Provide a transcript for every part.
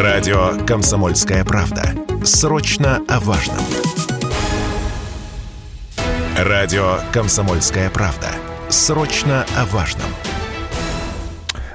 Радио «Комсомольская правда». Срочно о важном. Радио «Комсомольская правда». Срочно о важном.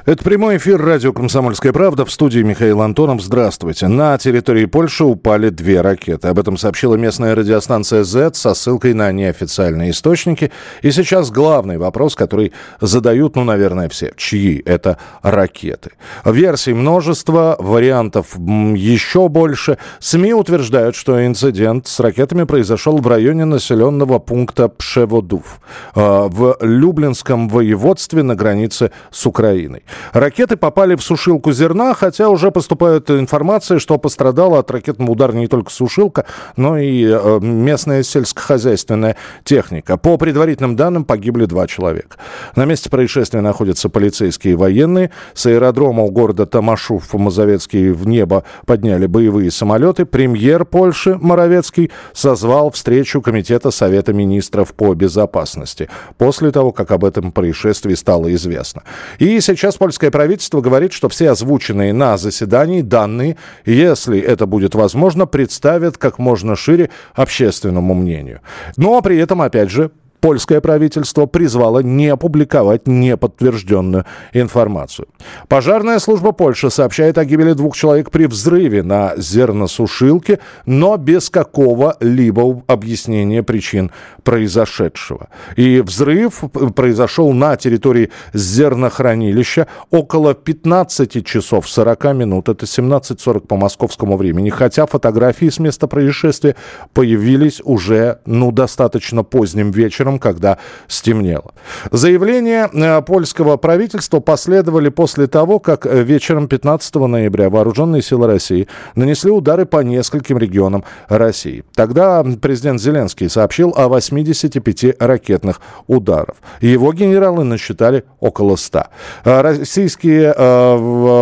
Это прямой эфир радио «Комсомольская правда» в студии Михаил Антонов. Здравствуйте. На территории Польши упали две ракеты. Об этом сообщила местная радиостанция Z со ссылкой на неофициальные источники. И сейчас главный вопрос, который задают, ну, наверное, все. Чьи это ракеты? Версий множество, вариантов еще больше. СМИ утверждают, что инцидент с ракетами произошел в районе населенного пункта Пшеводув э, в Люблинском воеводстве на границе с Украиной. Ракеты попали в сушилку зерна, хотя уже поступает информация, что пострадала от ракетного удара не только сушилка, но и э, местная сельскохозяйственная техника. По предварительным данным погибли два человека. На месте происшествия находятся полицейские и военные. С аэродрома у города Тамашув Мазовецкий в небо подняли боевые самолеты. Премьер Польши Моровецкий созвал встречу Комитета Совета министров по безопасности после того, как об этом происшествии стало известно. И сейчас польское правительство говорит, что все озвученные на заседании данные, если это будет возможно, представят как можно шире общественному мнению. Но при этом, опять же, польское правительство призвало не публиковать неподтвержденную информацию. Пожарная служба Польши сообщает о гибели двух человек при взрыве на зерносушилке, но без какого-либо объяснения причин произошедшего. И взрыв произошел на территории зернохранилища около 15 часов 40 минут. Это 17.40 по московскому времени. Хотя фотографии с места происшествия появились уже ну, достаточно поздним вечером, вечером, когда стемнело. Заявления э, польского правительства последовали после того, как э, вечером 15 ноября вооруженные силы России нанесли удары по нескольким регионам России. Тогда президент Зеленский сообщил о 85 ракетных ударов. Его генералы насчитали около 100. Э, российские,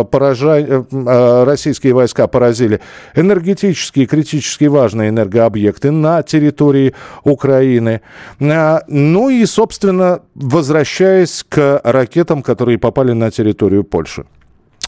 поража... Российские войска поразили энергетические, критически важные энергообъекты на территории Украины. Ну и, собственно, возвращаясь к ракетам, которые попали на территорию Польши.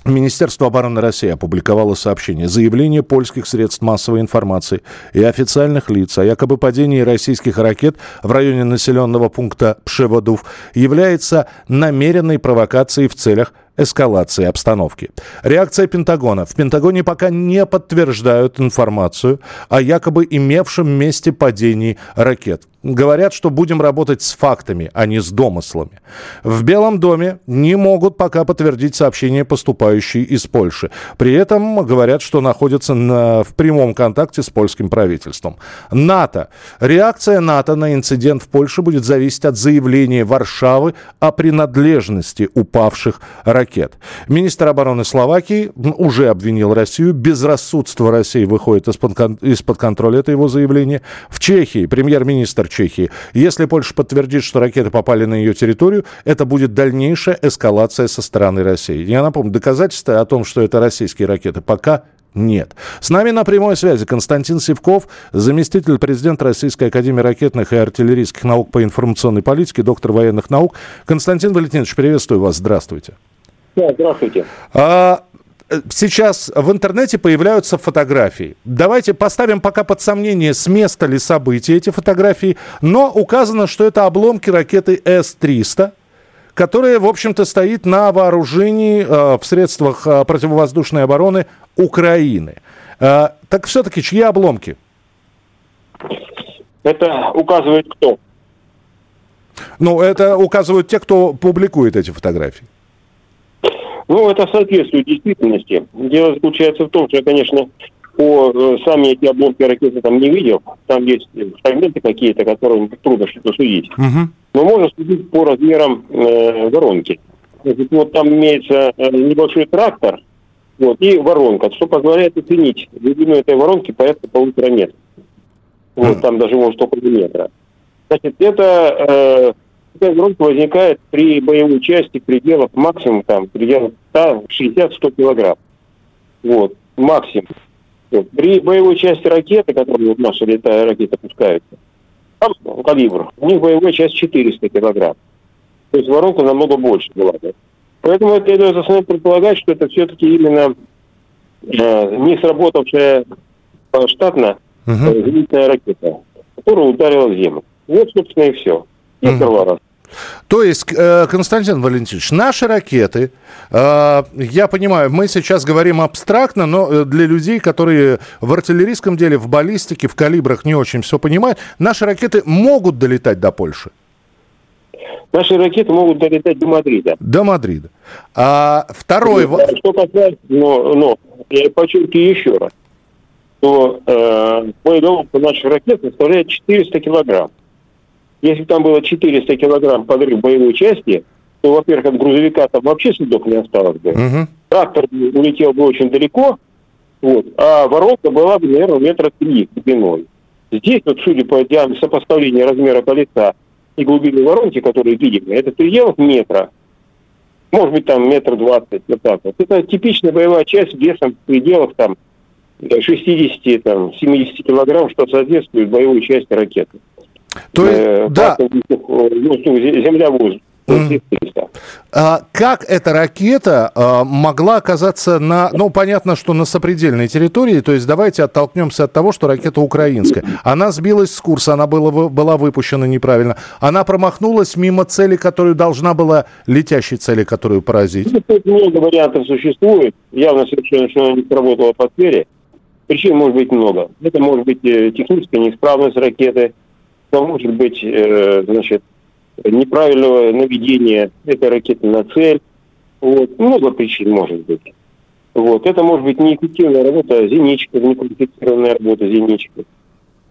Министерство обороны России опубликовало сообщение. Заявление польских средств массовой информации и официальных лиц о якобы падении российских ракет в районе населенного пункта Пшеводув является намеренной провокацией в целях эскалации обстановки. Реакция Пентагона. В Пентагоне пока не подтверждают информацию о якобы имевшем месте падении ракет. Говорят, что будем работать с фактами, а не с домыслами. В Белом доме не могут пока подтвердить сообщения, поступающие из Польши. При этом говорят, что находятся на, в прямом контакте с польским правительством. НАТО. Реакция НАТО на инцидент в Польше будет зависеть от заявления Варшавы о принадлежности упавших ракет ракет. Министр обороны Словакии уже обвинил Россию. Безрассудство России выходит из-под, контроля, это его заявление. В Чехии, премьер-министр Чехии, если Польша подтвердит, что ракеты попали на ее территорию, это будет дальнейшая эскалация со стороны России. Я напомню, доказательства о том, что это российские ракеты, пока нет. С нами на прямой связи Константин Севков, заместитель президента Российской Академии ракетных и артиллерийских наук по информационной политике, доктор военных наук. Константин Валентинович, приветствую вас, здравствуйте. Да, здравствуйте. А, сейчас в интернете появляются фотографии. Давайте поставим пока под сомнение, с места ли события эти фотографии, но указано, что это обломки ракеты С-300, которая, в общем-то, стоит на вооружении э, в средствах э, противовоздушной обороны Украины. Э, так все-таки чьи обломки? Это указывает кто? Ну, это указывают те, кто публикует эти фотографии. Ну, это соответствует действительности. Дело заключается в том, что я, конечно, по э, сами эти обломки ракеты там не видел. Там есть фрагменты какие-то, которые трудно что-то судить. Угу. Но можно судить по размерам э, воронки. Значит, вот там имеется э, небольшой трактор, вот, и воронка, что позволяет оценить глубину этой воронки порядка полутора метров. Вот, там даже может около метра. Значит, это э, Такая громко возникает при боевой части пределов максимум там, пределов 60-100 килограмм. Вот, максимум. При боевой части ракеты, которую вот наша летая ракета пускается, там калибр, у них боевая часть 400 килограмм. То есть воронка намного больше была. Поэтому это дает основное предполагать, что это все-таки именно э, не сработавшая штатно угу. зенитная ракета, которая ударила в землю. Вот, собственно, и все. И угу. То есть, э, Константин Валентинович, наши ракеты, э, я понимаю, мы сейчас говорим абстрактно, но э, для людей, которые в артиллерийском деле, в баллистике, в калибрах не очень все понимают, наши ракеты могут долетать до Польши. Наши ракеты могут долетать до Мадрида. До Мадрида. А второй... Что касается, но, но я подчеркиваю еще раз, что э, боеголовка наших ракет составляет 400 килограмм. Если там было 400 килограмм подрыв боевой части, то, во-первых, от грузовика там вообще следов не осталось бы. Угу. Трактор улетел бы очень далеко, вот, а воронка была бы, наверное, метра три глубиной. Здесь, вот, судя по диаметру сопоставления размера колеса и глубины воронки, которые видим, это пределов метра. Может быть, там метр двадцать, вот так вот. Это типичная боевая часть весом в пределах там 60-70 килограмм, что соответствует боевой части ракеты. То есть, э, да. Земля воздух. А, как эта ракета а, могла оказаться на, ну, понятно, что на сопредельной территории, то есть давайте оттолкнемся от того, что ракета украинская. Она сбилась с курса, она была, была выпущена неправильно. Она промахнулась мимо цели, которую должна была, летящей цели, которую поразить. Ну, тут много вариантов существует. Явно совершенно, что она не сработала по цели. Причин может быть много. Это может быть э, техническая неисправность ракеты, может быть, э, значит, неправильного наведения этой ракеты на цель. Вот. Много причин может быть. Вот. Это может быть неэффективная работа зеничка, неквалифицированная работа зеничка.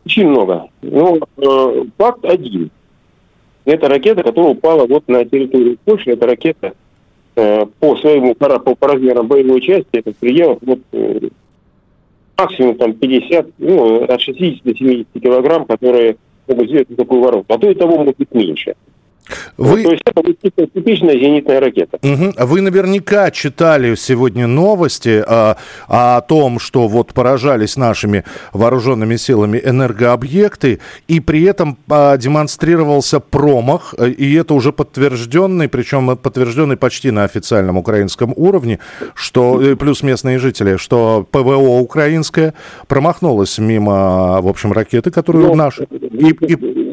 Очень много. Но э, факт один. Это ракета, которая упала вот на территорию Польши. Это ракета э, по своему по, по размерам боевой части, это в вот, э, максимум там 50, ну, от 60 до 70 килограмм, которые могут сделать такую воронку. А то и того может быть меньше. Вы... То есть это типичная зенитная ракета. Угу. Вы наверняка читали сегодня новости а, о том, что вот поражались нашими вооруженными силами энергообъекты, и при этом а, демонстрировался промах, и это уже подтвержденный, причем подтвержденный почти на официальном украинском уровне, что э, плюс местные жители, что ПВО украинское промахнулось мимо, в общем, ракеты, которую Но... наши... И, и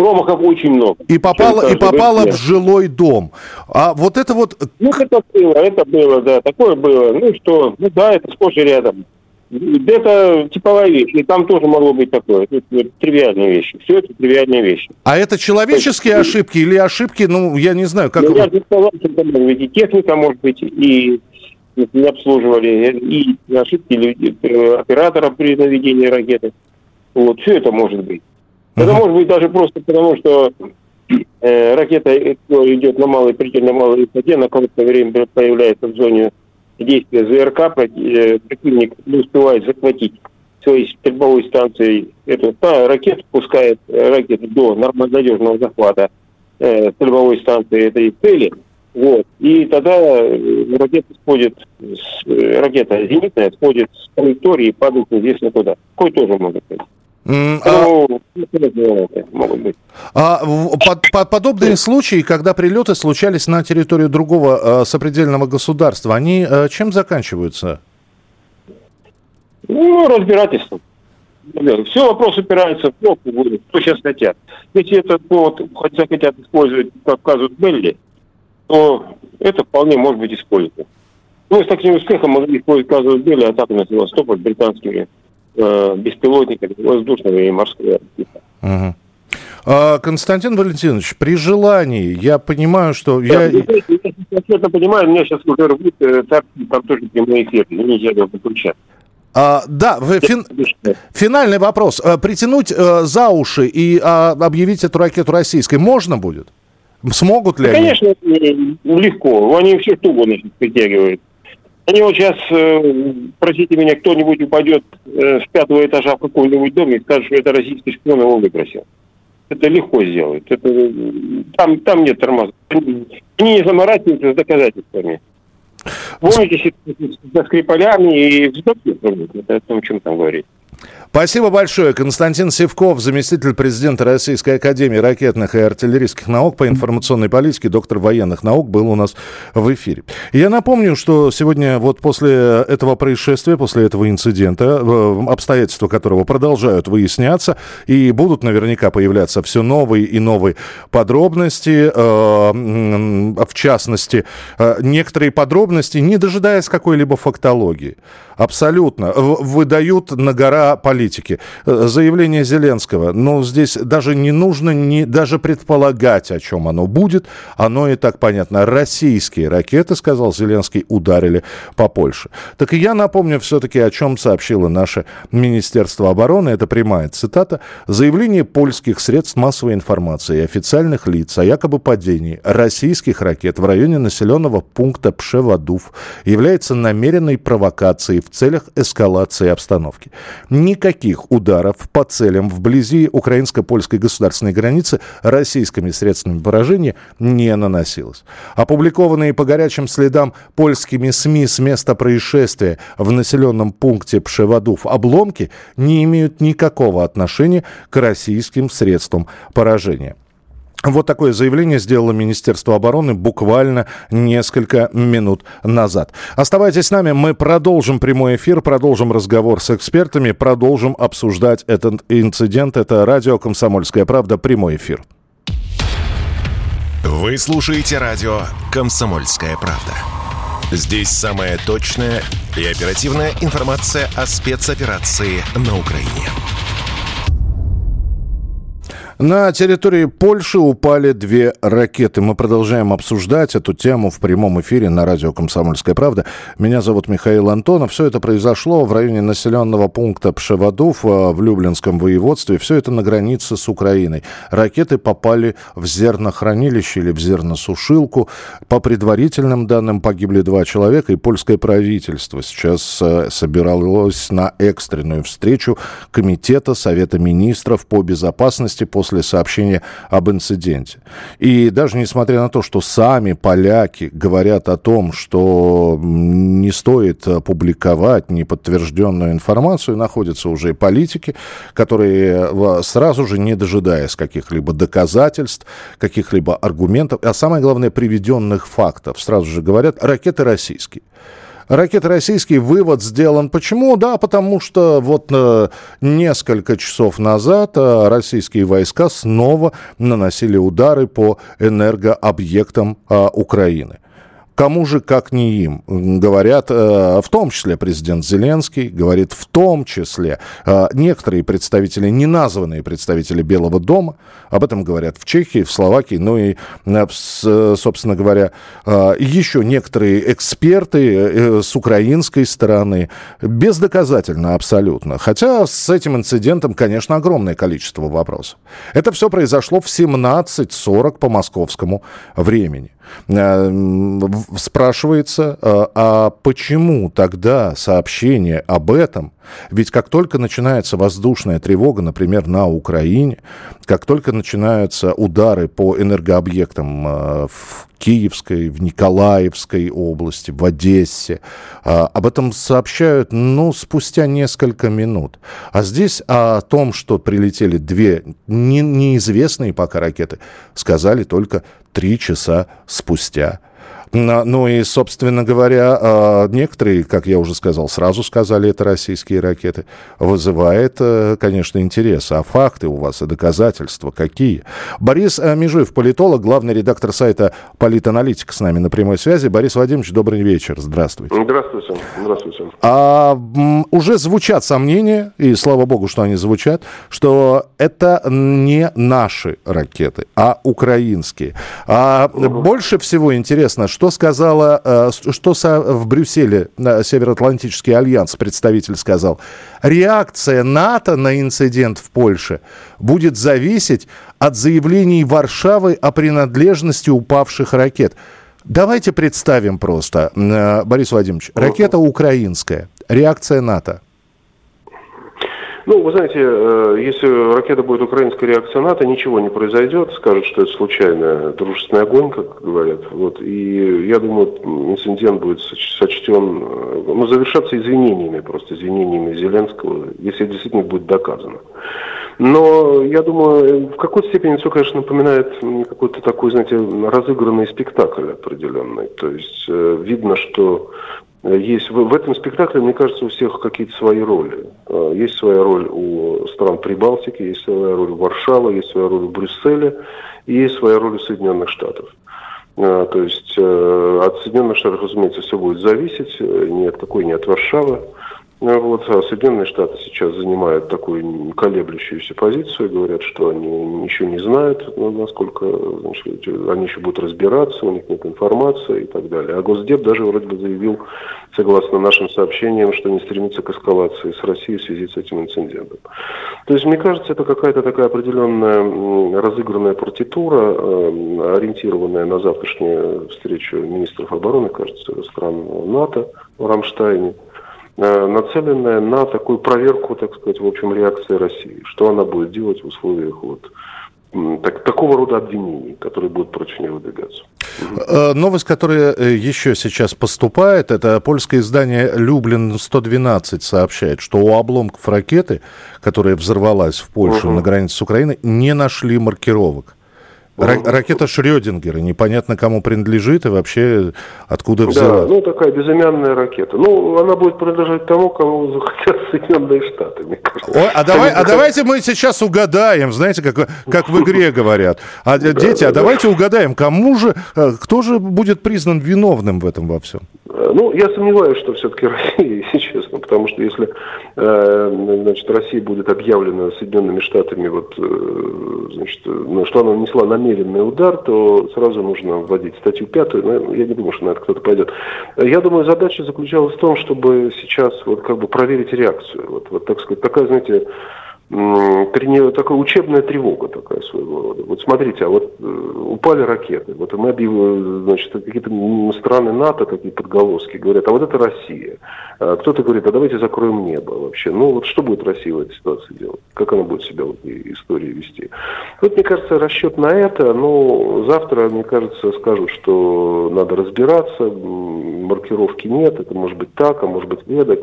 промахов очень много. И попало, и попало в жилой дом. А вот это вот... Ну, это было, это было, да, такое было. Ну что, ну да, это сплошь и рядом. Это типовая вещь, и там тоже могло быть такое. Это, это тривиальные вещи. Все это тривиальные вещи. А это человеческие есть, ошибки или ошибки, ну, я не знаю, как... Ну, я не сказал, что это может быть и техника, может быть, и не обслуживали, и ошибки э, оператора при наведении ракеты. Вот, все это может быть. Это может быть даже просто потому, что э, ракета идет на малой, предельно малой высоте, на короткое время появляется в зоне действия ЗРК, э, противник не успевает захватить своей стрельбовой станцией эту да, ракету, пускает ракету до надежного захвата э, стрельбовой станции этой цели. Вот. И тогда э, ракета сходит, с, э, ракета зенитная сходит с траектории и падает неизвестно куда. Такой тоже может быть. А, а, под, под, подобные случаи, когда прилеты случались на территории другого э, сопредельного государства, они э, чем заканчиваются? Ну, разбирательством. Все вопрос упирается в то, что сейчас хотят. Если этот повод хотя хотят использовать, как указывают Белли, то это вполне может быть использовано. Ну, с таким успехом могли использовать, указывают Белли, атаку на Севастополь британскими э, беспилотниками воздушного и морского типа. Угу. А, Константин Валентинович, при желании, я понимаю, что... Да, я... я честно понимаю, меня сейчас уже рвут, э, там тоже прямой эфир, нельзя его выключать. А, да, фин... финальный вопрос. А, притянуть а, за уши и а, объявить эту ракету российской можно будет? Смогут ли да, они? Конечно, легко. Они все что угодно притягивают. Они вот сейчас, э, простите меня, кто-нибудь упадет э, с пятого этажа в каком-нибудь доме и скажет, что это российский шпион его выбросил. Это легко сделать. Это, э, там, там нет тормозов. Они не заморачиваются с доказательствами. Помните со Скрипалями и в это о чем там говорить. Спасибо большое. Константин Севков, заместитель президента Российской Академии ракетных и артиллерийских наук по информационной политике, доктор военных наук, был у нас в эфире. Я напомню, что сегодня вот после этого происшествия, после этого инцидента, обстоятельства которого продолжают выясняться, и будут наверняка появляться все новые и новые подробности, э, в частности, э, некоторые подробности, не дожидаясь какой-либо фактологии. Абсолютно. Выдают на гора политики. Э, заявление Зеленского. Ну, здесь даже не нужно не, даже предполагать, о чем оно будет. Оно и так понятно. Российские ракеты, сказал Зеленский, ударили по Польше. Так и я напомню все-таки, о чем сообщило наше Министерство обороны. Это прямая цитата. Заявление польских средств массовой информации и официальных лиц о якобы падении российских ракет в районе населенного пункта Пшевадув является намеренной провокацией в целях эскалации обстановки. Никаких ударов по целям вблизи украинско-польской государственной границы российскими средствами поражения не наносилось. Опубликованные по горячим следам польскими СМИ с места происшествия в населенном пункте Пшевадув обломки не имеют никакого отношения к российским средствам поражения. Вот такое заявление сделало Министерство обороны буквально несколько минут назад. Оставайтесь с нами, мы продолжим прямой эфир, продолжим разговор с экспертами, продолжим обсуждать этот инцидент. Это радио «Комсомольская правда», прямой эфир. Вы слушаете радио «Комсомольская правда». Здесь самая точная и оперативная информация о спецоперации на Украине. На территории Польши упали две ракеты. Мы продолжаем обсуждать эту тему в прямом эфире на радио «Комсомольская правда». Меня зовут Михаил Антонов. Все это произошло в районе населенного пункта Пшевадув в Люблинском воеводстве. Все это на границе с Украиной. Ракеты попали в зернохранилище или в зерносушилку. По предварительным данным погибли два человека, и польское правительство сейчас э, собиралось на экстренную встречу Комитета Совета министров по безопасности после после сообщения об инциденте. И даже несмотря на то, что сами поляки говорят о том, что не стоит публиковать неподтвержденную информацию, находятся уже политики, которые сразу же, не дожидаясь каких-либо доказательств, каких-либо аргументов, а самое главное, приведенных фактов, сразу же говорят, ракеты российские. Ракеты российские, вывод сделан. Почему? Да, потому что вот э, несколько часов назад э, российские войска снова наносили удары по энергообъектам э, Украины. Кому же, как не им? Говорят, э, в том числе президент Зеленский, говорит в том числе э, некоторые представители, неназванные представители Белого дома, об этом говорят в Чехии, в Словакии, ну и, э, собственно говоря, еще некоторые эксперты с украинской стороны, бездоказательно абсолютно. Хотя с этим инцидентом, конечно, огромное количество вопросов. Это все произошло в 17.40 по московскому времени. Э, спрашивается, э, а почему тогда сообщение об этом, ведь как только начинается воздушная тревога, например, на Украине, как только начинаются удары по энергообъектам э, в Киевской, в Николаевской области, в Одессе. Об этом сообщают, ну, спустя несколько минут. А здесь о том, что прилетели две не, неизвестные пока ракеты, сказали только три часа спустя. Ну и, собственно говоря, а, некоторые, как я уже сказал, сразу сказали, это российские ракеты. Вызывает, э, конечно, интерес. А факты у вас и доказательства какие? Борис э, Межив, политолог, главный редактор сайта «Политаналитика» с нами на прямой связи. Борис Владимирович, добрый вечер. Здравствуйте. Здравствуйте. Здравствуйте. А, уже звучат сомнения, и слава богу, что они звучат, что это не наши ракеты, а украинские. А угу. больше всего интересно, что что сказала, э, что в Брюсселе Североатлантический альянс представитель сказал? Реакция НАТО на инцидент в Польше будет зависеть от заявлений Варшавы о принадлежности упавших ракет. Давайте представим просто, э, Борис Владимирович, ракета украинская, реакция НАТО – ну, вы знаете, э, если ракета будет украинской реакция НАТО, ничего не произойдет, скажут, что это случайный дружественный огонь, как говорят. Вот. И я думаю, инцидент будет сочтен ну, завершаться извинениями, просто извинениями Зеленского, если действительно будет доказано. Но я думаю, в какой-то степени все, конечно, напоминает какой-то такой, знаете, разыгранный спектакль определенный. То есть э, видно, что есть в, в этом спектакле, мне кажется, у всех какие-то свои роли. Э, есть своя роль у стран Прибалтики, есть своя роль у Варшавы, есть своя роль у Брюсселя, и есть своя роль у Соединенных Штатов. Э, то есть от Соединенных Штатов, разумеется, все будет зависеть, ни от какой, ни от Варшавы. Ну, вот, а Соединенные Штаты сейчас занимают такую колеблющуюся позицию, говорят, что они ничего не знают, ну, насколько значит, они еще будут разбираться, у них нет информации и так далее. А Госдеп даже вроде бы заявил, согласно нашим сообщениям, что не стремится к эскалации с Россией в связи с этим инцидентом. То есть, мне кажется, это какая-то такая определенная разыгранная партитура, э, ориентированная на завтрашнюю встречу министров обороны, кажется, стран НАТО в Рамштайне – нацеленная на такую проверку, так сказать, в общем, реакции России. Что она будет делать в условиях вот так, такого рода обвинений, которые будут против нее выдвигаться. Э, новость, которая э, еще сейчас поступает, это польское издание «Люблин-112» сообщает, что у обломков ракеты, которая взорвалась в Польше угу. на границе с Украиной, не нашли маркировок. Ра- ракета Шрёдингера, непонятно кому принадлежит и вообще откуда взялась. Да, ну такая безымянная ракета. Ну, она будет принадлежать тому, кому захотят Соединенные Штаты, мне кажется. Ой, а, давай, а давайте мы сейчас угадаем, знаете, как, как в игре говорят. А, дети, а давайте угадаем, кому же, э, кто же будет признан виновным в этом во всем? Э, ну, я сомневаюсь, что все-таки Россия, если честно, потому что если э, значит, Россия будет объявлена Соединенными Штатами, вот, э, значит, ну, что она нанесла намеренный удар, то сразу нужно вводить статью пятую, но я не думаю, что на это кто-то пойдет. Я думаю, задача заключалась в том, чтобы сейчас вот как бы проверить реакцию. Вот, вот так сказать, такая, знаете, такая учебная тревога такая своего рода. Вот смотрите, а вот э, упали ракеты, вот мы объявили, значит, какие-то страны НАТО, такие подголоски, говорят, а вот это Россия. А кто-то говорит, а давайте закроем небо вообще. Ну вот что будет Россия в этой ситуации делать? Как она будет себя в этой истории вести? Вот, мне кажется, расчет на это, но завтра, мне кажется, скажут, что надо разбираться, маркировки нет, это может быть так, а может быть эдак.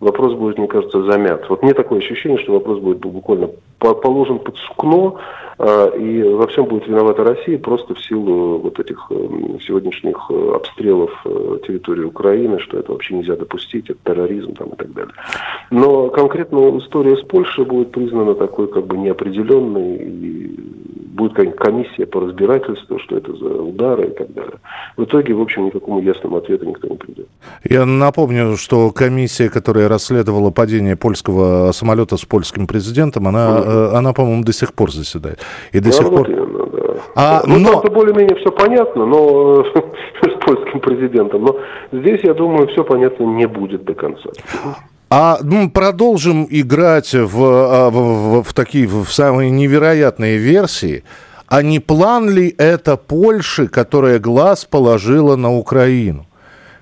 Вопрос будет, мне кажется, замят. Вот мне такое ощущение, что вопрос будет буквально положен под сукно, а, и во всем будет виновата Россия просто в силу вот этих эм, сегодняшних э, обстрелов э, территории Украины, что это вообще нельзя допустить, это терроризм там и так далее. Но конкретно история с Польшей будет признана такой как бы неопределенной и будет какая-нибудь комиссия по разбирательству, что это за удары и так далее. В итоге, в общем, никакому ясному ответу никто не придет. Я напомню, что комиссия, которая расследовала падение польского самолета с польским президентом, она, она по-моему, до сих пор заседает. И до да, сих пор... Именно, да. А, ну, но... более-менее все понятно, но с польским президентом. Но здесь, я думаю, все понятно не будет до конца. А ну, продолжим играть в, а, в, в, в такие в самые невероятные версии. А не план ли это Польши, которая глаз положила на Украину?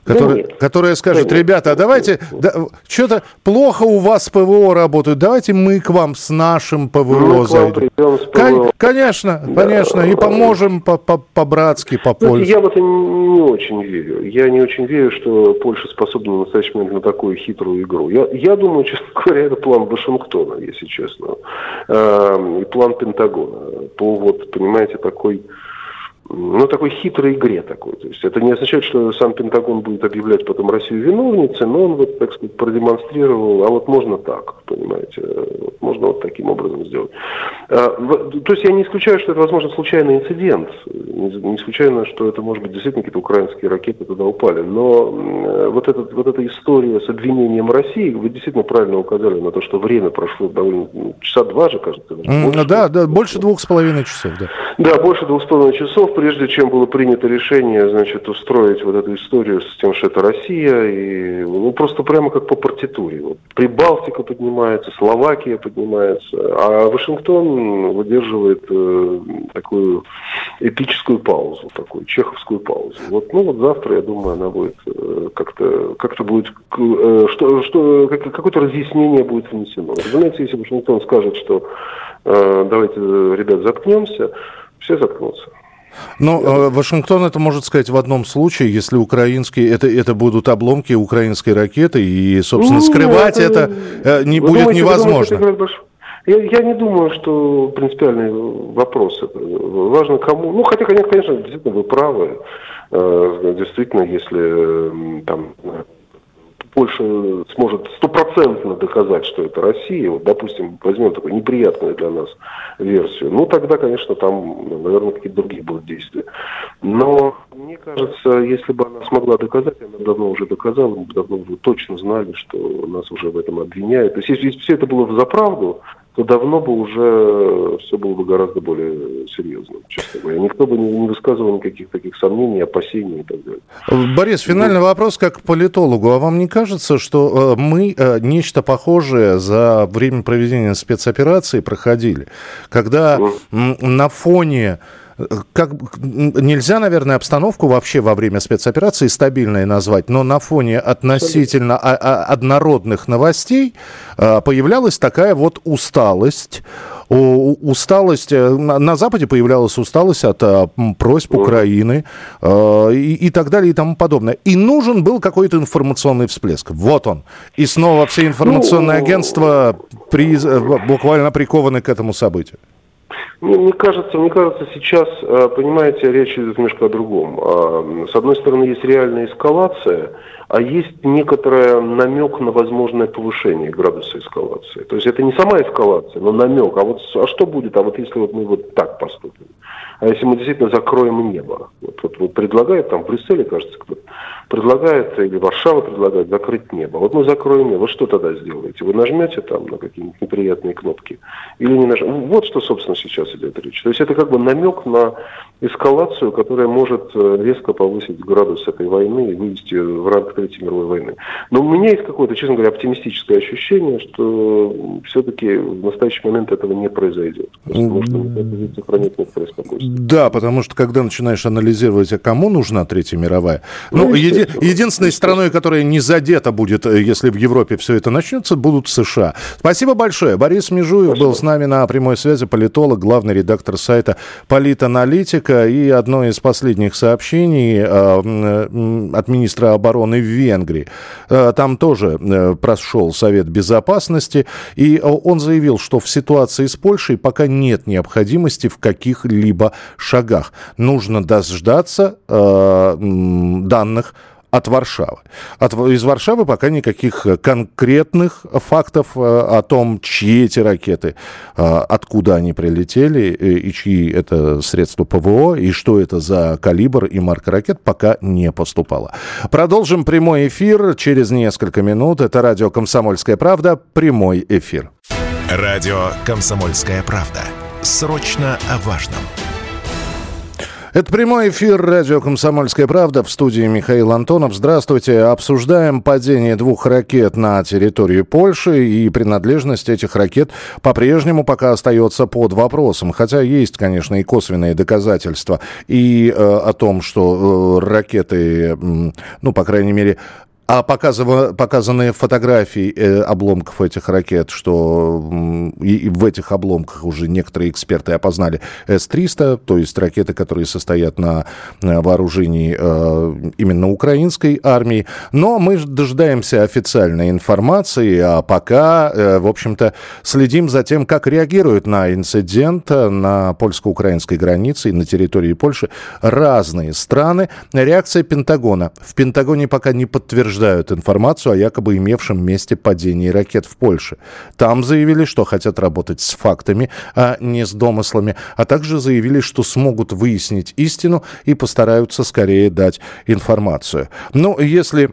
Который, да которая скажет, да ребята, а давайте, да, что-то плохо у вас ПВО работают, давайте мы к вам с нашим ПВО мы зайдем. ПВО. конечно, да. конечно, и поможем по-братски, по, по, Я в это не очень верю. Я не очень верю, что Польша способна в настоящий момент на такую хитрую игру. Я, я думаю, честно говоря, это план Вашингтона, если честно, э, и план Пентагона. По вот, понимаете, такой ну, такой хитрой игре такой. То есть это не означает, что сам Пентагон будет объявлять потом Россию виновницей, но он вот, так сказать, продемонстрировал, а вот можно так, понимаете, вот можно вот таким образом сделать. А, то есть я не исключаю, что это, возможно, случайный инцидент, не, исключаю, что это, может быть, действительно какие-то украинские ракеты туда упали, но вот, этот, вот эта история с обвинением России, вы действительно правильно указали на то, что время прошло довольно, ну, часа два же, кажется. Mm, да, да, больше двух с половиной часов, да. Да, больше двух с половиной часов прежде чем было принято решение, значит, устроить вот эту историю с тем, что это Россия, и ну, просто прямо как по партитуре. Вот, Прибалтика поднимается, Словакия поднимается, а Вашингтон выдерживает э, такую эпическую паузу, такую чеховскую паузу. Вот, ну вот завтра, я думаю, она будет э, как-то, как-то будет, э, что, что, какое-то разъяснение будет внесено. Разумеется, если Вашингтон скажет, что э, давайте, ребят, заткнемся, все заткнутся. Ну, э, Вашингтон это может сказать в одном случае, если украинские, это, это будут обломки украинской ракеты, и, собственно, ну, скрывать это, это э, не будет думаете, невозможно. Думаете, я, я не думаю, что принципиальный вопрос. Это важно кому. Ну, хотя, конечно, действительно, вы правы. Э, действительно, если там Польша сможет стопроцентно доказать, что это Россия, вот, допустим, возьмем такую неприятную для нас версию, ну, тогда, конечно, там, наверное, какие-то другие будут действия. Но мне кажется, если бы она смогла доказать, она давно уже доказала, мы давно уже точно знали, что нас уже в этом обвиняют. То есть, если все это было за правду, то давно бы уже все было бы гораздо более серьезно, честно говоря. Никто бы не, не высказывал никаких таких сомнений, опасений и так далее. Борис, финальный ну, вопрос как политологу. А вам не кажется, что э, мы э, нечто похожее за время проведения спецоперации проходили? Когда ну, на фоне как нельзя, наверное, обстановку вообще во время спецоперации стабильной назвать, но на фоне относительно однородных новостей а, появлялась такая вот усталость. Усталость, э, на Западе появлялась усталость от а, просьб Украины а, и, и так далее и тому подобное. И нужен был какой-то информационный всплеск. Вот он. И снова все информационные ну, агентства при, буквально прикованы к этому событию. Мне, мне кажется, мне кажется, сейчас, э, понимаете, речь идет немножко о другом. А, с одной стороны, есть реальная эскалация, а есть некоторый намек на возможное повышение градуса эскалации. То есть это не сама эскалация, но намек. А вот а что будет, а вот если вот мы вот так поступим? А если мы действительно закроем небо? Вот, вот, вот предлагает там в Брюсселе, кажется, кто-то предлагает, или Варшава предлагает закрыть небо. Вот мы закроем небо. Вот что тогда сделаете? Вы нажмете там на какие-нибудь неприятные кнопки? Или не нажмете? Вот что, собственно, сейчас идет речь. То есть это как бы намек на эскалацию, которая может э, резко повысить градус этой войны и вывести в ранг Третьей мировой войны. Но у меня есть какое-то, честно говоря, оптимистическое ощущение, что все-таки в настоящий момент этого не произойдет. Потому что сохранить некоторое спокойствие. Да, потому что когда начинаешь анализировать, а кому нужна Третья мировая, ну, ну еди- единственной страной, которая не задета будет, э, если в Европе все это начнется, будут США. Спасибо большое. Борис Межуев Спасибо. был с нами на прямой связи, политолог, главный редактор сайта «Политаналитика». И одно из последних сообщений э, от министра обороны в Венгрии. Э, там тоже э, прошел Совет Безопасности, и он заявил, что в ситуации с Польшей пока нет необходимости в каких-либо шагах. Нужно дождаться э, данных от Варшавы. От, из Варшавы пока никаких конкретных фактов э, о том, чьи эти ракеты, э, откуда они прилетели э, и чьи это средства ПВО, и что это за калибр и марка ракет, пока не поступало. Продолжим прямой эфир через несколько минут. Это радио «Комсомольская правда». Прямой эфир. Радио «Комсомольская правда». Срочно о важном. Это прямой эфир радио «Комсомольская правда» в студии Михаил Антонов. Здравствуйте. Обсуждаем падение двух ракет на территории Польши, и принадлежность этих ракет по-прежнему пока остается под вопросом. Хотя есть, конечно, и косвенные доказательства и э, о том, что э, ракеты, э, ну, по крайней мере, а показыв... показанные фотографии э, обломков этих ракет, что и в этих обломках уже некоторые эксперты опознали С-300, то есть ракеты, которые состоят на вооружении э, именно украинской армии. Но мы дожидаемся официальной информации, а пока, э, в общем-то, следим за тем, как реагируют на инцидент на польско-украинской границе и на территории Польши разные страны. Реакция Пентагона. В Пентагоне пока не подтверждается подтверждают информацию о якобы имевшем месте падении ракет в Польше. Там заявили, что хотят работать с фактами, а не с домыслами, а также заявили, что смогут выяснить истину и постараются скорее дать информацию. Ну, если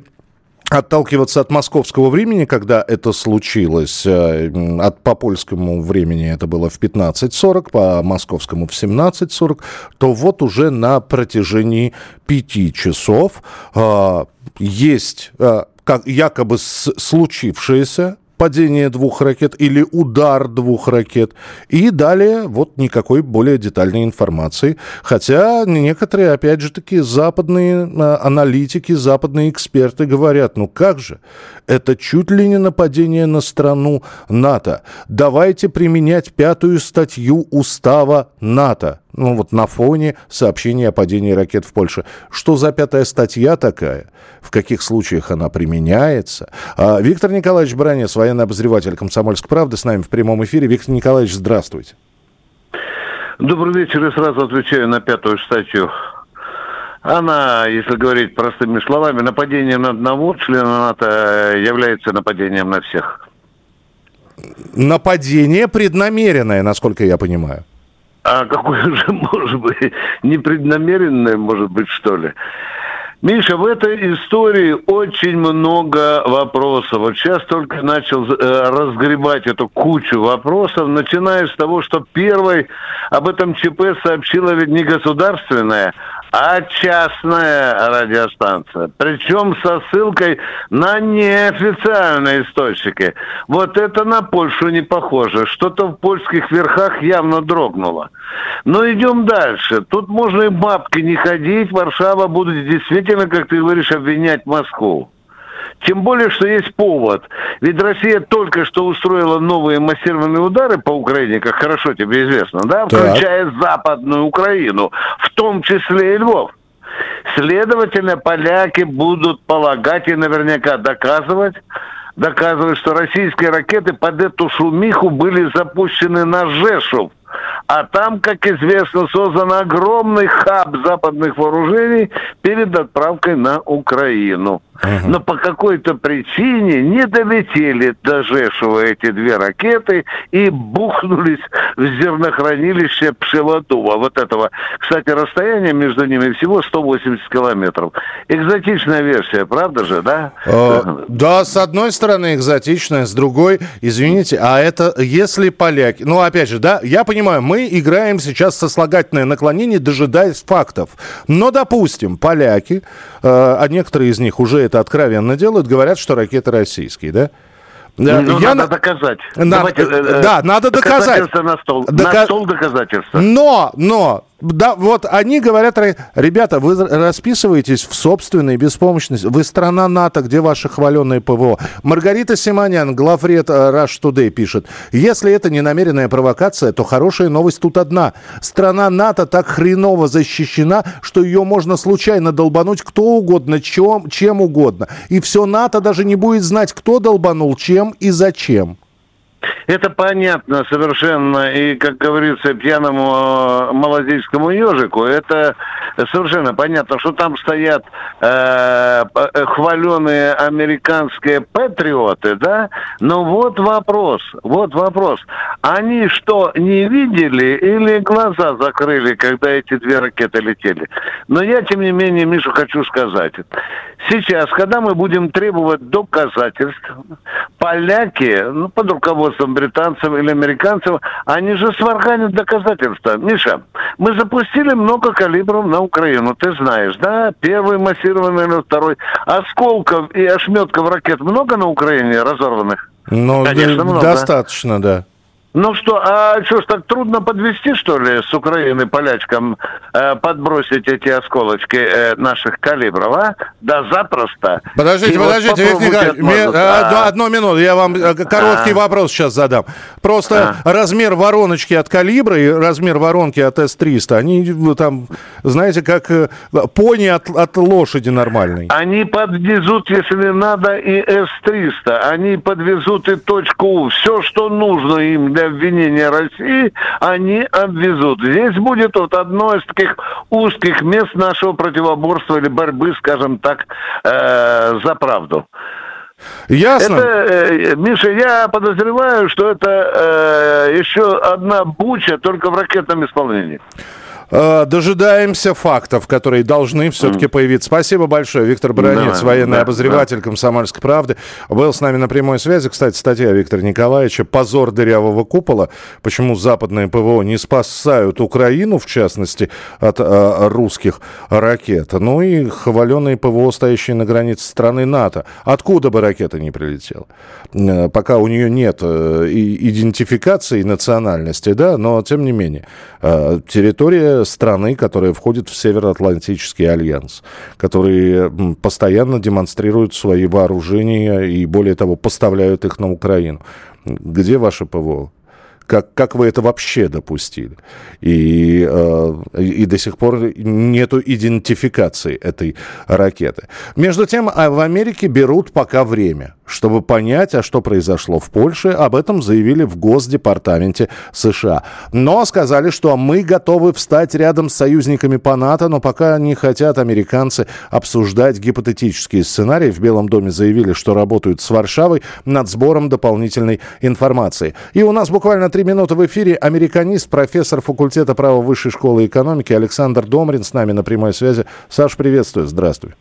отталкиваться от московского времени, когда это случилось, э, от, по польскому времени это было в 15.40, по московскому в 17.40, то вот уже на протяжении пяти часов э, есть э, как якобы случившееся падение двух ракет или удар двух ракет. И далее вот никакой более детальной информации. Хотя некоторые, опять же таки, западные а, аналитики, западные эксперты говорят, ну как же, это чуть ли не нападение на страну НАТО. Давайте применять пятую статью устава НАТО. ну вот на фоне сообщения о падении ракет в Польше. Что за пятая статья такая? В каких случаях она применяется? А, Виктор Николаевич Бронец, военный обозреватель «Комсомольской правды», с нами в прямом эфире. Виктор Николаевич, здравствуйте. Добрый вечер. Я сразу отвечаю на пятую статью. Она, если говорить простыми словами, нападение на одного члена НАТО является нападением на всех. Нападение преднамеренное, насколько я понимаю. А какое же может быть непреднамеренное, может быть, что ли? Миша, в этой истории очень много вопросов. Вот сейчас только начал э, разгребать эту кучу вопросов, начиная с того, что первой об этом ЧП сообщила ведь не государственная, а частная радиостанция. Причем со ссылкой на неофициальные источники. Вот это на Польшу не похоже. Что-то в польских верхах явно дрогнуло. Но идем дальше. Тут можно и бабки не ходить. Варшава будет действительно, как ты говоришь, обвинять Москву. Тем более, что есть повод. Ведь Россия только что устроила новые массированные удары по Украине, как хорошо тебе известно, да, включая так. Западную Украину, в том числе и Львов. Следовательно, поляки будут полагать и наверняка доказывать, доказывать, что российские ракеты под эту шумиху были запущены на Жешов. А там, как известно, создан огромный хаб западных вооружений перед отправкой на Украину. Но по какой-то причине не долетели до Жешева эти две ракеты и бухнулись в зернохранилище Пшелотува. Вот этого. Кстати, расстояние между ними всего 180 километров. Экзотичная версия, правда же, да? Э, да, с одной стороны экзотичная, с другой, извините, а это если поляки... Ну, опять же, да, я понимаю, мы играем сейчас со сослагательное наклонение, дожидаясь фактов. Но, допустим, поляки, э, а некоторые из них уже это откровенно делают, говорят, что ракеты российские, да? Ну, я надо на... доказать. На... Давайте, э, да, надо доказать. на стол. Дока... На стол доказательства. Но, но, да, вот они говорят, ребята, вы расписываетесь в собственной беспомощности. Вы страна НАТО, где ваши хваленные ПВО. Маргарита Симонян, главред э, Rush Today, пишет, если это не намеренная провокация, то хорошая новость тут одна. Страна НАТО так хреново защищена, что ее можно случайно долбануть кто угодно, чем, чем угодно. И все НАТО даже не будет знать, кто долбанул, чем и зачем. Это понятно совершенно. И, как говорится, пьяному э, молодецкому ежику, это совершенно понятно, что там стоят э, э, хваленые американские патриоты, да? Но вот вопрос, вот вопрос. Они что, не видели или глаза закрыли, когда эти две ракеты летели? Но я, тем не менее, Мишу хочу сказать. Сейчас, когда мы будем требовать доказательств, поляки, ну, под руководством британцев или американцев, они же сварганят доказательства. Миша, мы запустили много калибров на Украину, ты знаешь, да? Первый массированный или второй. Осколков и ошметков ракет много на Украине разорванных? Ну, Конечно, много. достаточно, да. Ну что, а что ж так трудно подвести, что ли, с Украины полячкам э, подбросить эти осколочки э, наших калибров, а? Да запросто. Подождите, И подождите, вот Виктор Николаевич, а... одну минуту, я вам э, короткий а... вопрос сейчас задам. Просто а... размер вороночки от калибра и размер воронки от С-300, они там, знаете, как э, пони от, от лошади нормальной. Они подвезут, если надо, и С-300, они подвезут и точку У, все, что нужно им для для обвинения России, они обвезут. Здесь будет вот одно из таких узких мест нашего противоборства или борьбы, скажем так, э, за правду. Ясно. Это, э, Миша, я подозреваю, что это э, еще одна буча, только в ракетном исполнении. Э, дожидаемся фактов, которые должны все-таки mm. появиться. Спасибо большое. Виктор Бронец, да, военный да, обозреватель да. «Комсомольской правды». Был с нами на прямой связи. Кстати, статья Виктора Николаевича «Позор дырявого купола». Почему западные ПВО не спасают Украину, в частности, от а, русских ракет. Ну и хваленые ПВО, стоящие на границе страны НАТО. Откуда бы ракета не прилетела? Э, пока у нее нет идентификации национальности, да, но тем не менее. Территория страны, которая входит в Североатлантический альянс, которые постоянно демонстрируют свои вооружения и, более того, поставляют их на Украину. Где ваше ПВО? Как, как вы это вообще допустили? И, э, и до сих пор нету идентификации этой ракеты. Между тем, а в Америке берут пока время, чтобы понять, а что произошло в Польше. Об этом заявили в Госдепартаменте США. Но сказали, что мы готовы встать рядом с союзниками по НАТО, но пока не хотят американцы обсуждать гипотетические сценарии. В Белом доме заявили, что работают с Варшавой над сбором дополнительной информации. И у нас буквально три минуты в эфире. Американист, профессор факультета права Высшей школы экономики Александр Домрин с нами на прямой связи. Саш, приветствую. Здравствуй.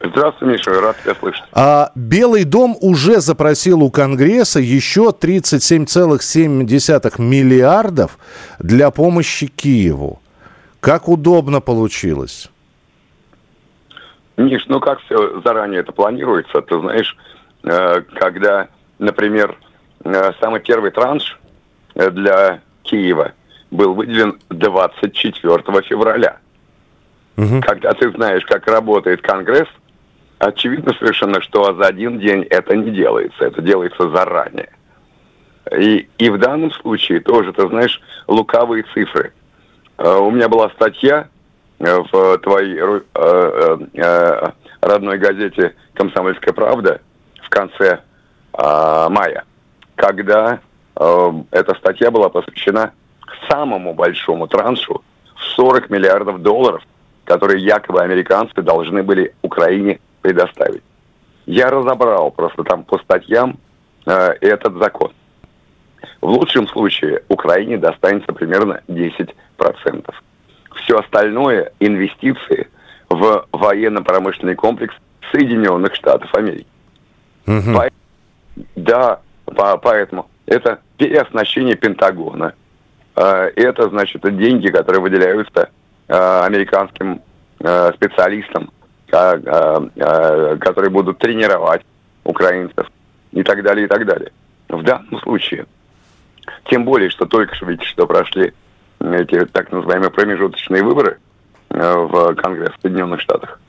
Здравствуй, Миша, рад тебя слышать. А, Белый дом уже запросил у Конгресса еще 37,7 миллиардов для помощи Киеву. Как удобно получилось. Миш, ну как все заранее это планируется? Ты знаешь, э, когда, например, э, самый первый транш для Киева был выделен 24 февраля. Угу. Когда ты знаешь, как работает Конгресс, очевидно совершенно, что за один день это не делается, это делается заранее. И, и в данном случае тоже, ты знаешь, лукавые цифры. У меня была статья в твоей родной газете «Комсомольская правда» в конце мая, когда эта статья была посвящена самому большому траншу в 40 миллиардов долларов, которые якобы американцы должны были Украине предоставить. Я разобрал просто там по статьям э, этот закон. В лучшем случае Украине достанется примерно 10%. Все остальное – инвестиции в военно-промышленный комплекс Соединенных Штатов Америки. Угу. По, да, по, поэтому это переоснащение Пентагона. Э, это, значит, деньги, которые выделяются э, американским э, специалистам, которые будут тренировать украинцев и так далее, и так далее. В данном случае, тем более, что только что, видите, что прошли эти так называемые промежуточные выборы в Конгресс в Соединенных Штатах,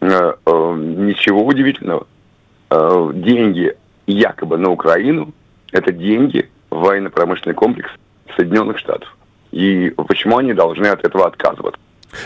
ничего удивительного. Деньги якобы на Украину – это деньги в военно-промышленный комплекс Соединенных Штатов. И почему они должны от этого отказываться?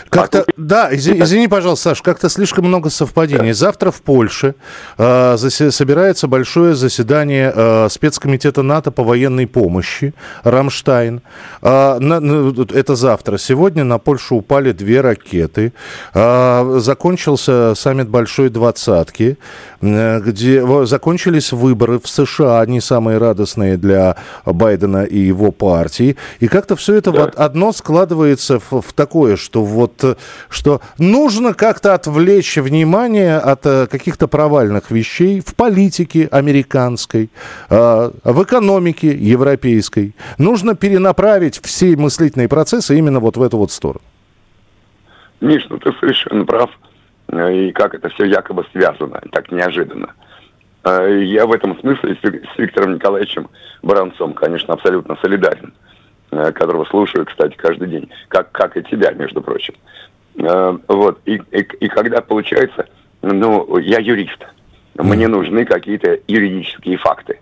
Как-то, да, извини, извини, пожалуйста, Саш, как-то слишком много совпадений. Завтра в Польше э, засе, собирается большое заседание э, спецкомитета НАТО по военной помощи «Рамштайн». Э, на, на, это завтра. Сегодня на Польшу упали две ракеты. Э, закончился саммит Большой Двадцатки, э, где закончились выборы в США, не самые радостные для Байдена и его партии. И как-то все это да. в одно складывается в, в такое, что вот, э, что нужно как-то отвлечь внимание от э, каких-то провальных вещей в политике американской, э, в экономике европейской. Нужно перенаправить все мыслительные процессы именно вот в эту вот сторону. Миш, ну ты совершенно прав. И как это все якобы связано, так неожиданно. Я в этом смысле с Виктором Николаевичем Баранцом, конечно, абсолютно солидарен. Э, которого слушаю, кстати, каждый день, как, как и тебя, между прочим. Э, вот, и, и, и когда получается, ну, я юрист, мне нужны какие-то юридические факты.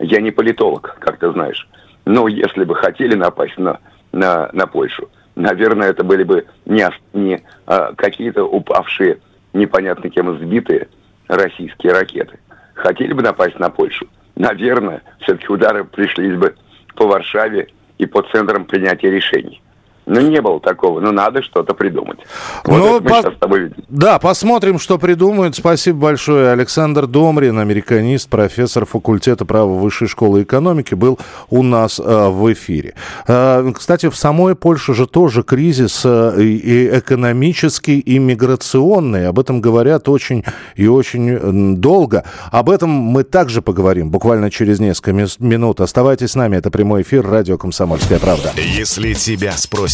Я не политолог, как ты знаешь. Но если бы хотели напасть на, на, на Польшу, наверное, это были бы не, не а, какие-то упавшие, непонятно кем сбитые российские ракеты. Хотели бы напасть на Польшу, наверное, все-таки удары пришлись бы по Варшаве и по центрам принятия решений. Ну, не было такого. Ну, надо что-то придумать. Вот ну, по... сейчас с тобой видим. Да, посмотрим, что придумают. Спасибо большое. Александр Домрин, американист, профессор факультета права Высшей школы экономики, был у нас э, в эфире. Э, кстати, в самой Польше же тоже кризис э, и экономический, и миграционный. Об этом говорят очень и очень долго. Об этом мы также поговорим буквально через несколько минут. Оставайтесь с нами. Это прямой эфир радио «Комсомольская правда». Если тебя спросят,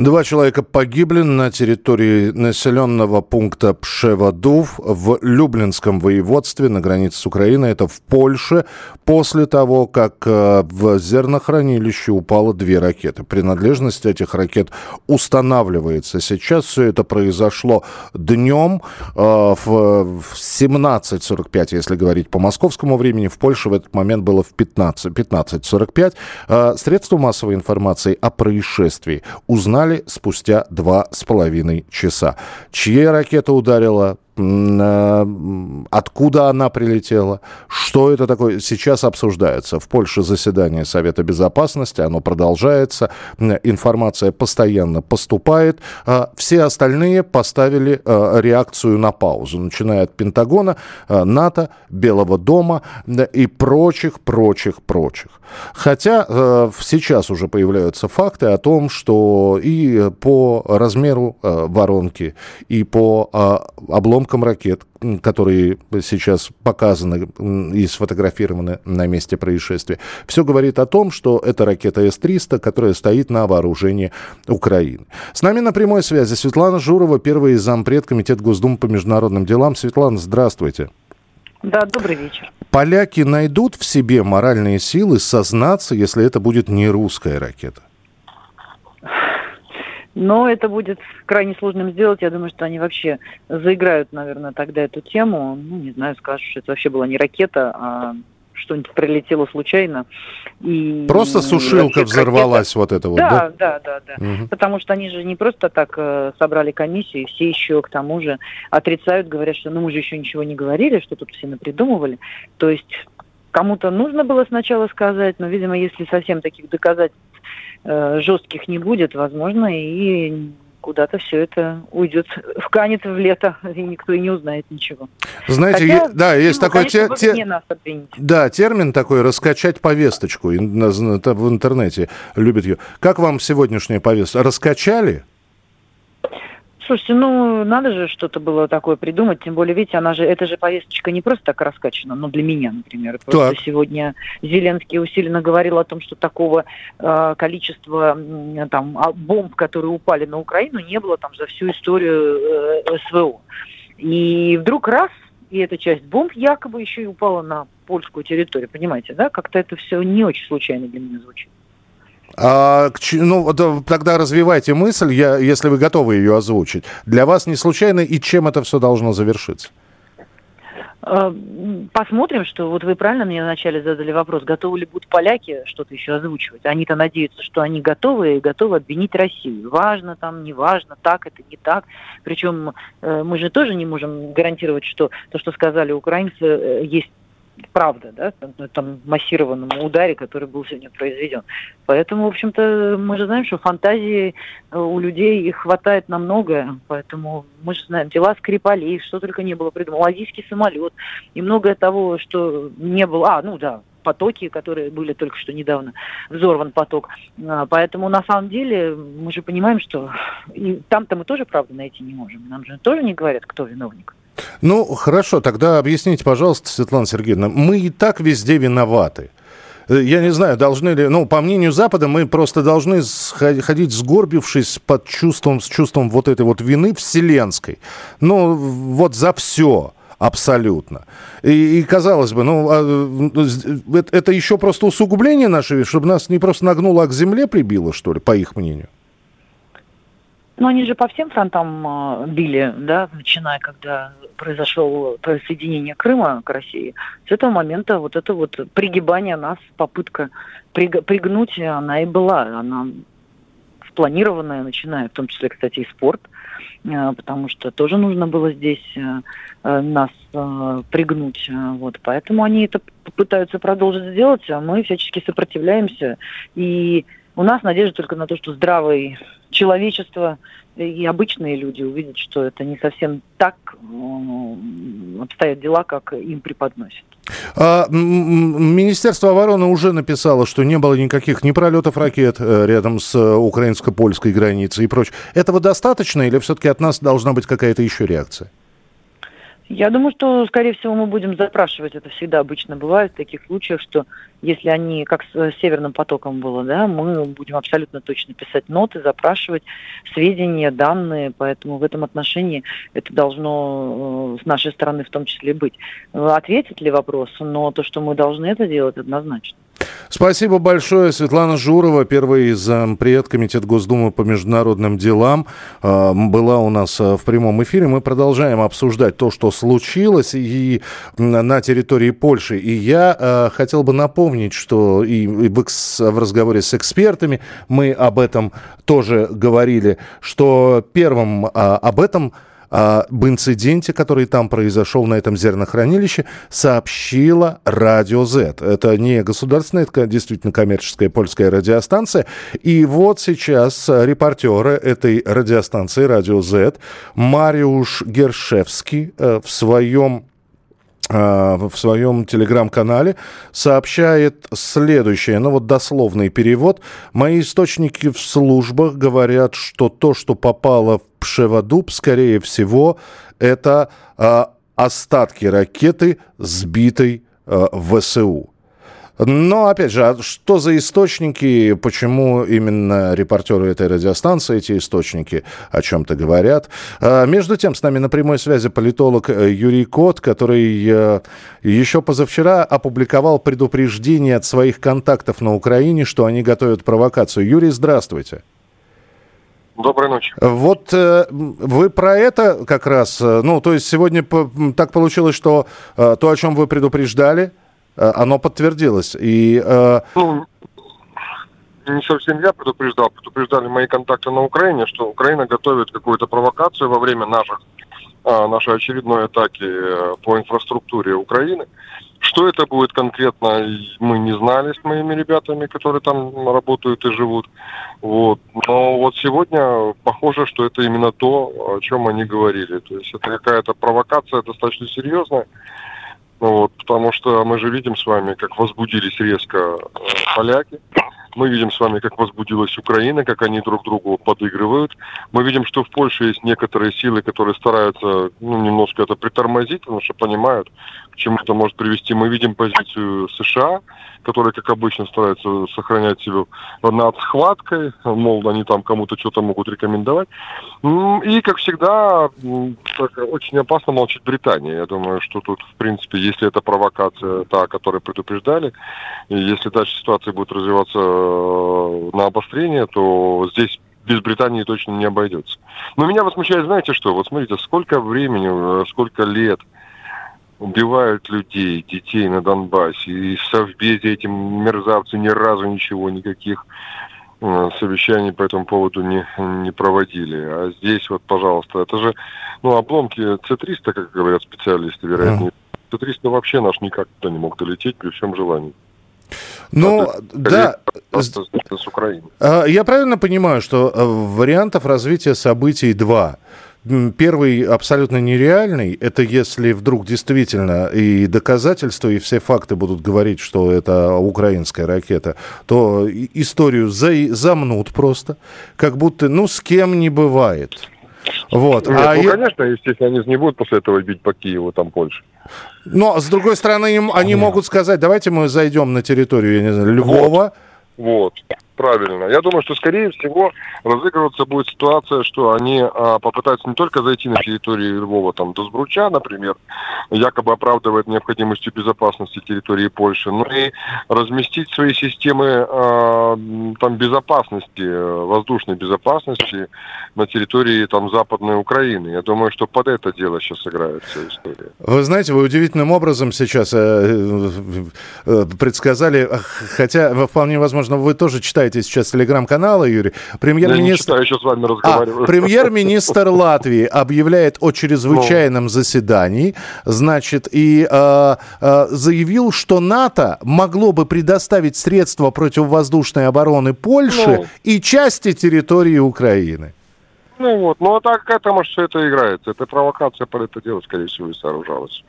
Два человека погибли на территории населенного пункта Пшеводув в Люблинском воеводстве на границе с Украиной. Это в Польше после того, как э, в зернохранилище упало две ракеты. Принадлежность этих ракет устанавливается. Сейчас все это произошло днем э, в 17.45, если говорить по московскому времени. В Польше в этот момент было в 15.45. 15 э, Средства массовой информации о происшествии узнали спустя два с половиной часа. Чья ракета ударила, откуда она прилетела, что это такое, сейчас обсуждается. В Польше заседание Совета Безопасности, оно продолжается, информация постоянно поступает. А все остальные поставили э, реакцию на паузу, начиная от Пентагона, э, НАТО, Белого дома и прочих, прочих, прочих. Хотя сейчас уже появляются факты о том, что и по размеру воронки, и по обломкам обломкам ракет, которые сейчас показаны и сфотографированы на месте происшествия, все говорит о том, что это ракета С-300, которая стоит на вооружении Украины. С нами на прямой связи Светлана Журова, первый зампред Комитета Госдумы по международным делам. Светлана, здравствуйте. Да, добрый вечер. Поляки найдут в себе моральные силы сознаться, если это будет не русская ракета? Но это будет крайне сложным сделать. Я думаю, что они вообще заиграют, наверное, тогда эту тему. Ну, не знаю, скажут, что это вообще была не ракета, а что-нибудь прилетело случайно. И просто сушилка взорвалась, ракета. вот это вот, да? Да, да, да, да. Угу. Потому что они же не просто так э, собрали комиссию, и все еще к тому же отрицают, говорят, что ну мы же еще ничего не говорили, что тут все напридумывали. То есть кому-то нужно было сначала сказать, но, видимо, если совсем таких доказательств жестких не будет, возможно, и куда-то все это уйдет, вканет в лето, и никто и не узнает ничего. Знаете, Хотя, е- да, есть ну, такой те- те- нас да, термин такой «раскачать повесточку» в интернете любят ее. Как вам сегодняшняя повестка? Раскачали? Слушайте, ну надо же что-то было такое придумать, тем более, видите, она же, эта же повесточка не просто так раскачана, но для меня, например. Просто так. сегодня Зеленский усиленно говорил о том, что такого э, количества э, там а, бомб, которые упали на Украину, не было там за всю историю э, СВО. И вдруг раз, и эта часть бомб якобы еще и упала на польскую территорию, понимаете, да? Как-то это все не очень случайно для меня звучит. А, ну, э, тогда развивайте мысль, я, если вы готовы ее озвучить. Для вас не случайно и чем это все должно завершиться? А, посмотрим, что вот вы правильно мне вначале задали вопрос, готовы ли будут поляки что-то еще озвучивать. Они-то надеются, что они готовы и готовы обвинить Россию. Важно там, не важно, так это, не так. Причем э, мы же тоже не можем гарантировать, что то, что сказали украинцы, э, есть правда, да, на этом массированном ударе, который был сегодня произведен. Поэтому, в общем-то, мы же знаем, что фантазии э, у людей их хватает на многое, поэтому мы же знаем, дела Скрипалей, что только не было придумано, Лазийский самолет и многое того, что не было, а, ну да, потоки, которые были только что недавно, взорван поток. А, поэтому на самом деле мы же понимаем, что и там-то мы тоже правду найти не можем. Нам же тоже не говорят, кто виновник. Ну, хорошо, тогда объясните, пожалуйста, Светлана Сергеевна, мы и так везде виноваты. Э, я не знаю, должны ли, ну, по мнению Запада, мы просто должны ходить сгорбившись под чувством, с чувством вот этой вот вины вселенской. Ну, вот за все абсолютно. И, и казалось бы, ну, а, это, это еще просто усугубление нашей, чтобы нас не просто нагнуло, а к земле прибило, что ли, по их мнению? Но они же по всем фронтам э, били, да, начиная, когда произошло присоединение Крыма к России. С этого момента вот это вот пригибание нас, попытка приг, пригнуть, она и была. Она спланированная, начиная в том числе, кстати, и спорт, э, потому что тоже нужно было здесь э, нас пригнуть. Вот. Поэтому они это пытаются продолжить сделать, а мы всячески сопротивляемся. И у нас надежда только на то, что здравый человечество и обычные люди увидят, что это не совсем так обстоят дела, как им преподносят. А, Министерство обороны уже написало, что не было никаких ни пролетов ракет э, рядом с э, украинско-польской границей и прочее. Этого достаточно или все-таки от нас должна быть какая-то еще реакция? Я думаю, что, скорее всего, мы будем запрашивать. Это всегда обычно бывает в таких случаях, что если они, как с Северным потоком было, да, мы будем абсолютно точно писать ноты, запрашивать сведения, данные. Поэтому в этом отношении это должно э, с нашей стороны в том числе быть. Ответит ли вопрос, но то, что мы должны это делать, однозначно. Спасибо большое. Светлана Журова, первый зампред Комитета Госдумы по международным делам, а, была у нас а, в прямом эфире. Мы продолжаем обсуждать то, что случилось и на территории Польши. И я а, хотел бы напомнить, что и в разговоре с экспертами мы об этом тоже говорили, что первым об этом об инциденте, который там произошел на этом зернохранилище, сообщила Радио Z. Это не государственная, это действительно коммерческая польская радиостанция. И вот сейчас репортеры этой радиостанции Радио Z Мариуш Гершевский э, в своем а, в своем телеграм-канале сообщает следующее, ну вот дословный перевод. Мои источники в службах говорят, что то, что попало в Пшеводуб, скорее всего, это э, остатки ракеты, сбитой э, ВСУ. Но, опять же, а что за источники, почему именно репортеры этой радиостанции, эти источники о чем-то говорят? А, между тем, с нами на прямой связи политолог э, Юрий Кот, который э, еще позавчера опубликовал предупреждение от своих контактов на Украине, что они готовят провокацию. Юрий, здравствуйте. Доброй ночи. Вот э, вы про это как раз, ну, то есть сегодня так получилось, что то, о чем вы предупреждали, Э, оно подтвердилось. И, э... ну, не совсем я предупреждал, предупреждали мои контакты на Украине, что Украина готовит какую-то провокацию во время наших, э, нашей очередной атаки э, по инфраструктуре Украины. Что это будет конкретно, мы не знали с моими ребятами, которые там работают и живут. Вот. Но вот сегодня похоже, что это именно то, о чем они говорили. То есть это какая-то провокация достаточно серьезная. Вот, потому что мы же видим с вами, как возбудились резко э, поляки. Мы видим с вами, как возбудилась Украина, как они друг другу подыгрывают. Мы видим, что в Польше есть некоторые силы, которые стараются ну, немножко это притормозить, потому что понимают, к чему это может привести. Мы видим позицию США, которые, как обычно, стараются сохранять себя над схваткой, мол, они там кому-то что-то могут рекомендовать. И, как всегда, так, очень опасно молчит Британия. Я думаю, что тут, в принципе, если это провокация, та, о которой предупреждали, и если дальше ситуация будет развиваться на обострение, то здесь без Британии точно не обойдется. Но меня возмущает, знаете что, вот смотрите, сколько времени, э, сколько лет – убивают людей, детей на Донбассе. И в Совбезе эти мерзавцы ни разу ничего, никаких э, совещаний по этому поводу не, не проводили. А здесь вот, пожалуйста, это же, ну, обломки С-300, как говорят специалисты, вероятно. С-300 вообще наш никак туда не мог долететь при всем желании. Ну, а да. С Украины. А, я правильно понимаю, что э, вариантов развития событий два – Первый абсолютно нереальный, это если вдруг действительно и доказательства, и все факты будут говорить, что это украинская ракета, то историю за, замнут просто, как будто, ну, с кем не бывает. Вот. Нет, а ну, я... конечно, естественно, они не будут после этого бить по Киеву, там, Польше. Но, с другой стороны, им, они могут сказать, давайте мы зайдем на территорию, я не знаю, Львова. Вот. вот правильно. Я думаю, что, скорее всего, разыгрываться будет ситуация, что они а, попытаются не только зайти на территорию Львова, там, до Сбруча, например, якобы оправдывает необходимостью безопасности территории Польши, но и разместить свои системы а, там, безопасности, воздушной безопасности на территории там, Западной Украины. Я думаю, что под это дело сейчас играет вся история. Вы знаете, вы удивительным образом сейчас э, э, предсказали, хотя вполне возможно, вы тоже читаете читаете сейчас телеграм-каналы, Юрий. Премьер-министр... Я с вами разговариваю. А, премьер-министр Латвии объявляет о чрезвычайном ну. заседании, значит, и э, э, заявил, что НАТО могло бы предоставить средства противовоздушной обороны Польши ну. и части территории Украины. Ну вот, ну а так к этому все это играется. Это провокация под это дело, скорее всего, и сооружалась.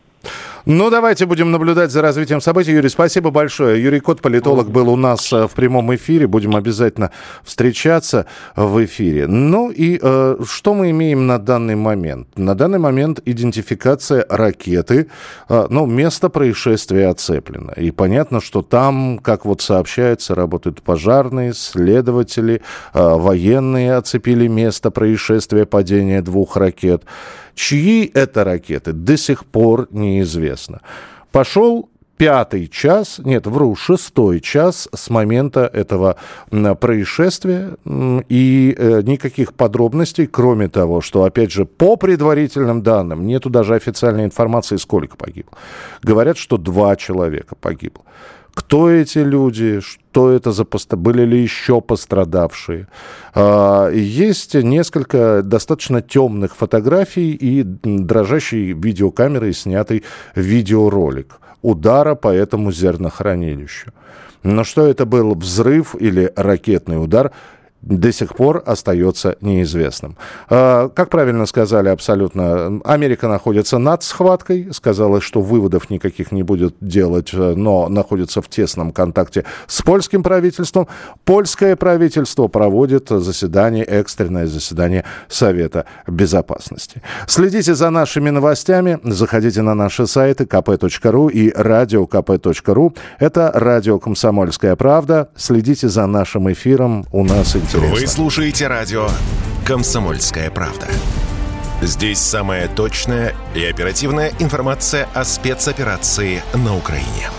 Ну, давайте будем наблюдать за развитием событий. Юрий, спасибо большое. Юрий Кот, политолог, был у нас э, в прямом эфире. Будем обязательно встречаться в эфире. Ну и э, что мы имеем на данный момент? На данный момент идентификация ракеты. Э, ну, место происшествия оцеплено. И понятно, что там, как вот сообщается, работают пожарные, следователи, э, военные оцепили место происшествия падения двух ракет. Чьи это ракеты, до сих пор неизвестно. Пошел пятый час, нет, вру, шестой час с момента этого происшествия. И э, никаких подробностей, кроме того, что, опять же, по предварительным данным, нету даже официальной информации, сколько погибло. Говорят, что два человека погибло. Кто эти люди, что это за пост... были ли еще пострадавшие. А, есть несколько достаточно темных фотографий и дрожащей видеокамерой снятый видеоролик удара по этому зернохранилищу. Но что это был взрыв или ракетный удар, до сих пор остается неизвестным. А, как правильно сказали абсолютно, Америка находится над схваткой, сказала, что выводов никаких не будет делать, но находится в тесном контакте с польским правительством. Польское правительство проводит заседание, экстренное заседание Совета Безопасности. Следите за нашими новостями, заходите на наши сайты kp.ru и radiokp.ru. Это радио «Комсомольская правда». Следите за нашим эфиром, у нас интересно интересно. Вы слушаете радио «Комсомольская правда». Здесь самая точная и оперативная информация о спецоперации на Украине.